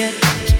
yet.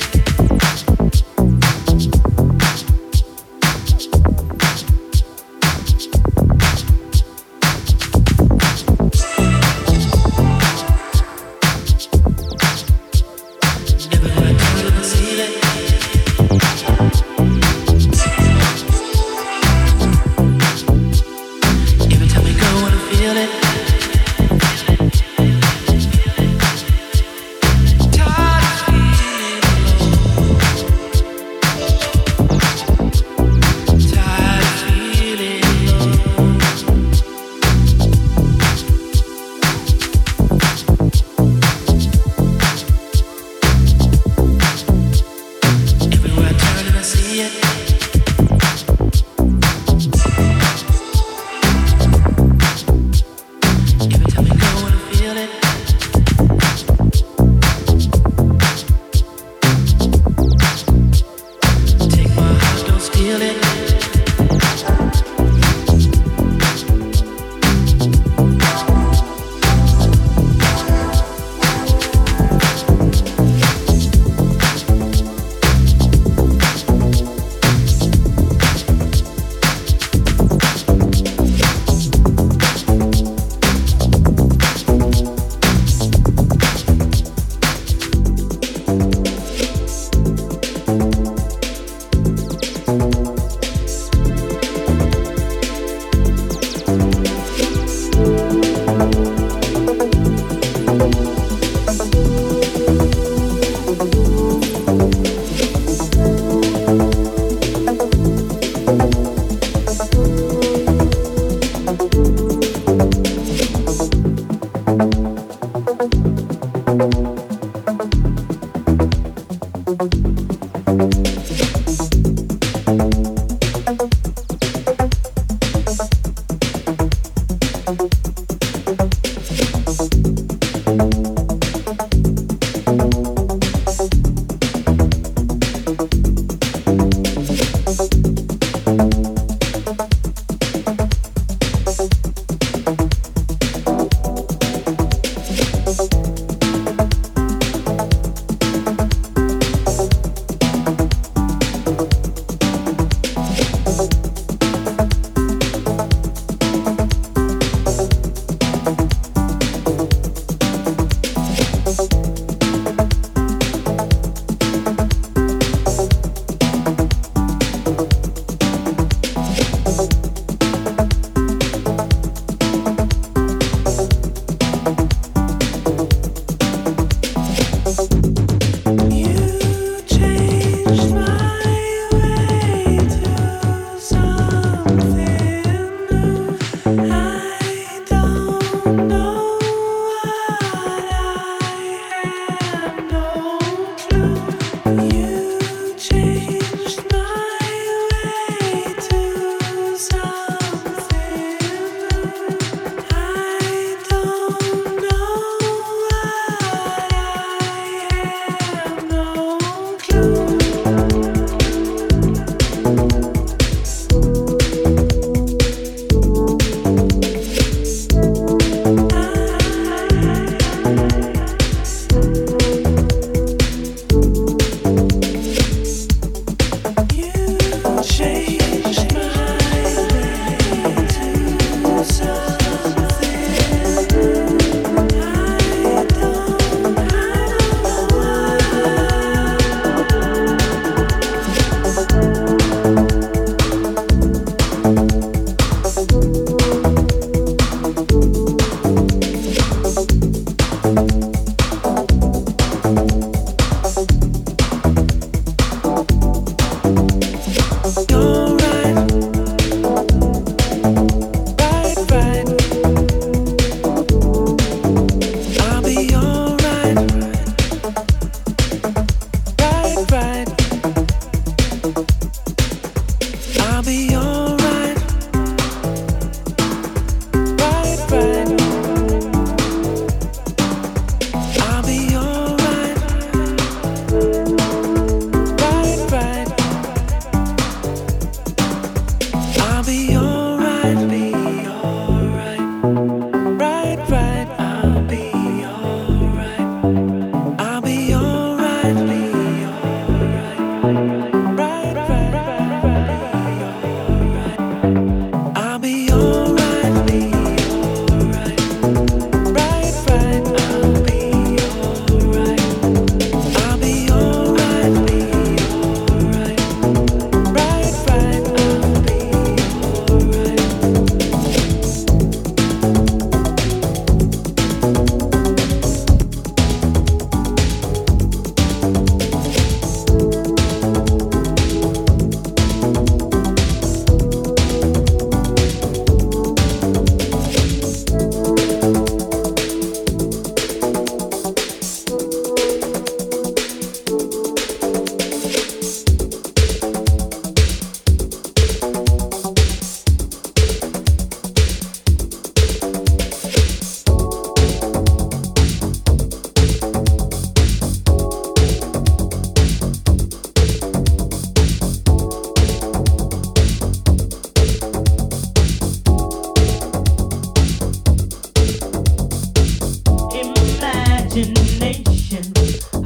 imagination.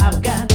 I've got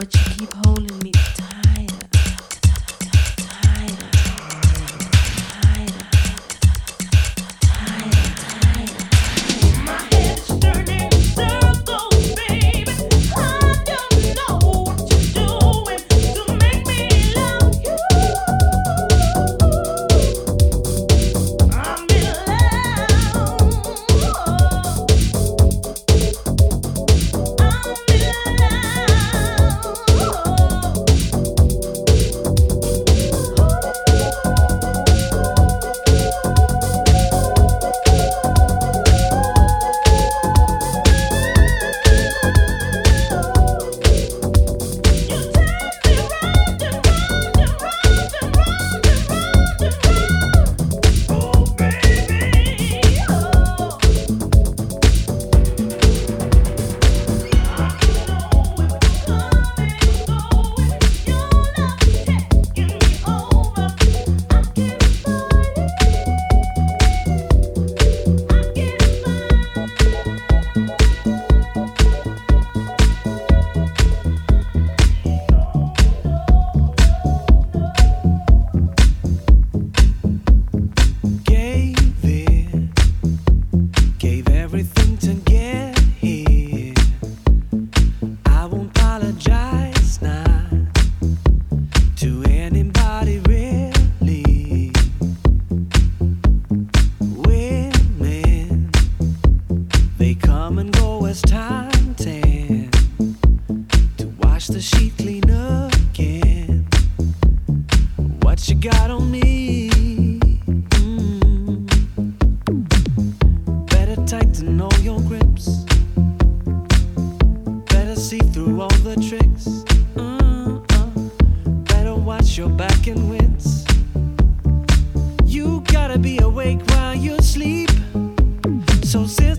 oh. your back and wins. You gotta be awake while you sleep. So sit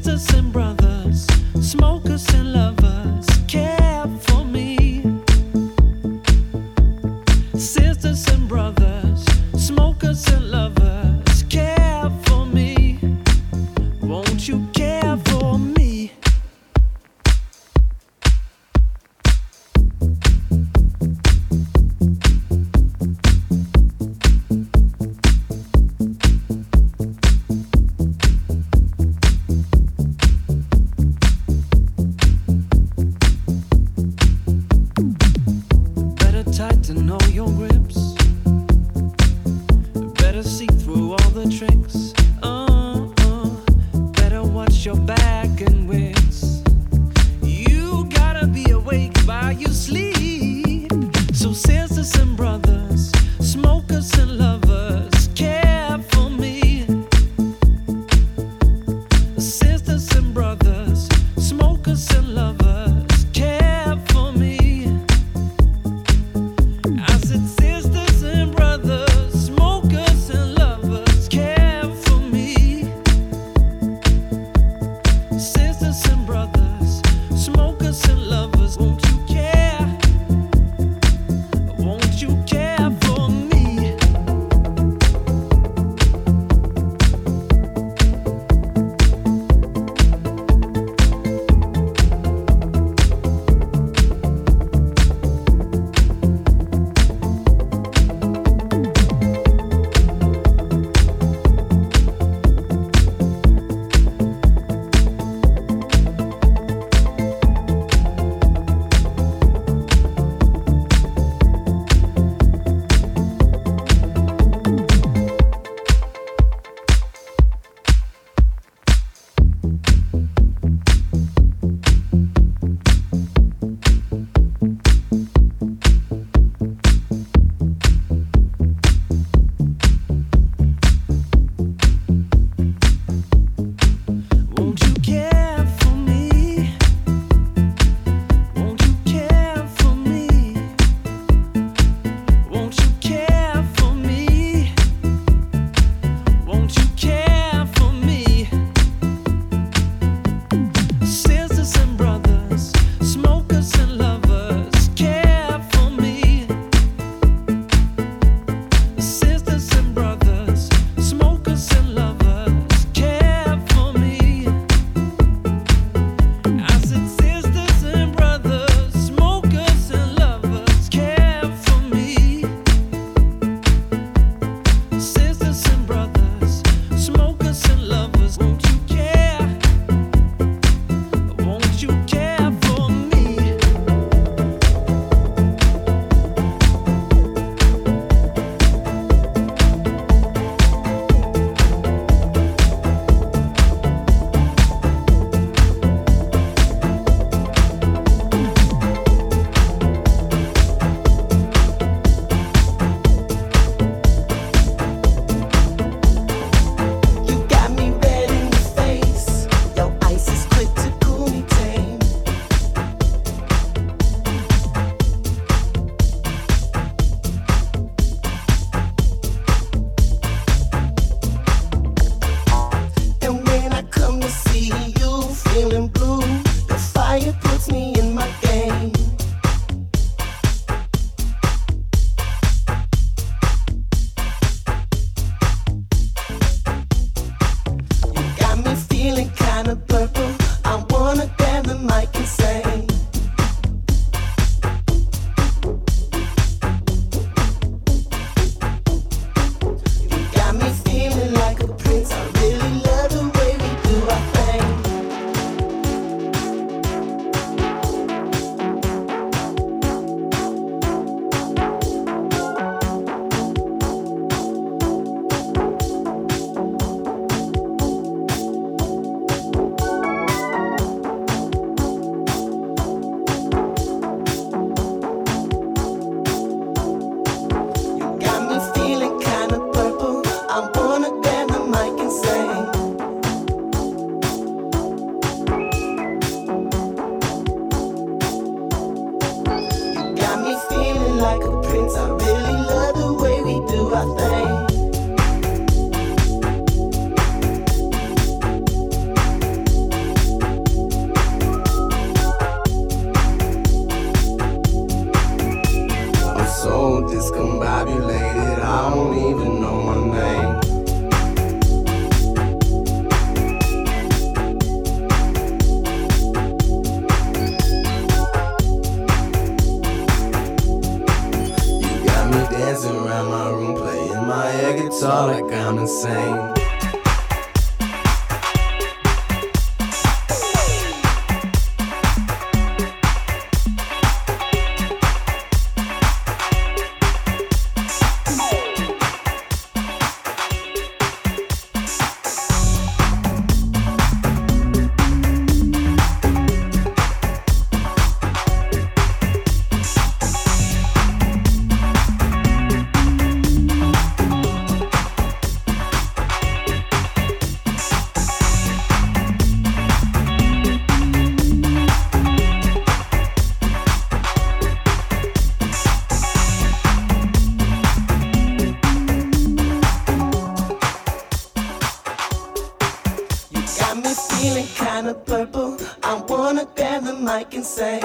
I can say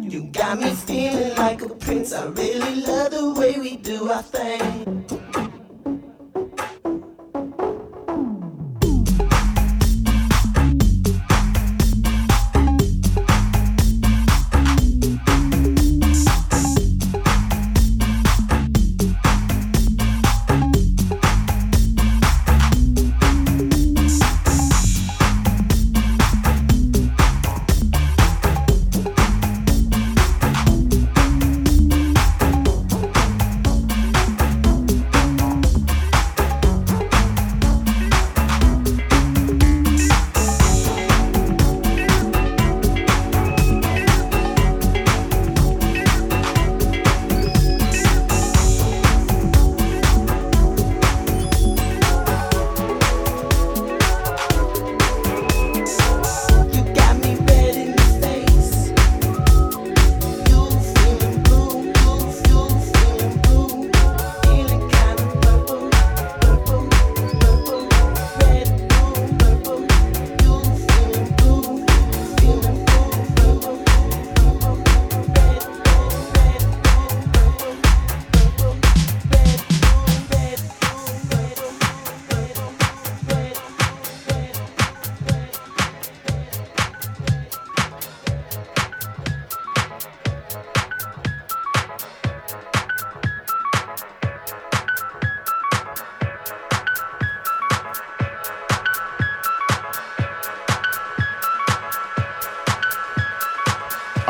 You got me feeling like a prince. I really love the way we do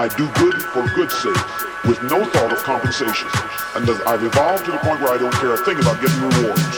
good for good's sake, with no thought of compensation. And I've evolved to the point where I don't care a thing about getting rewards.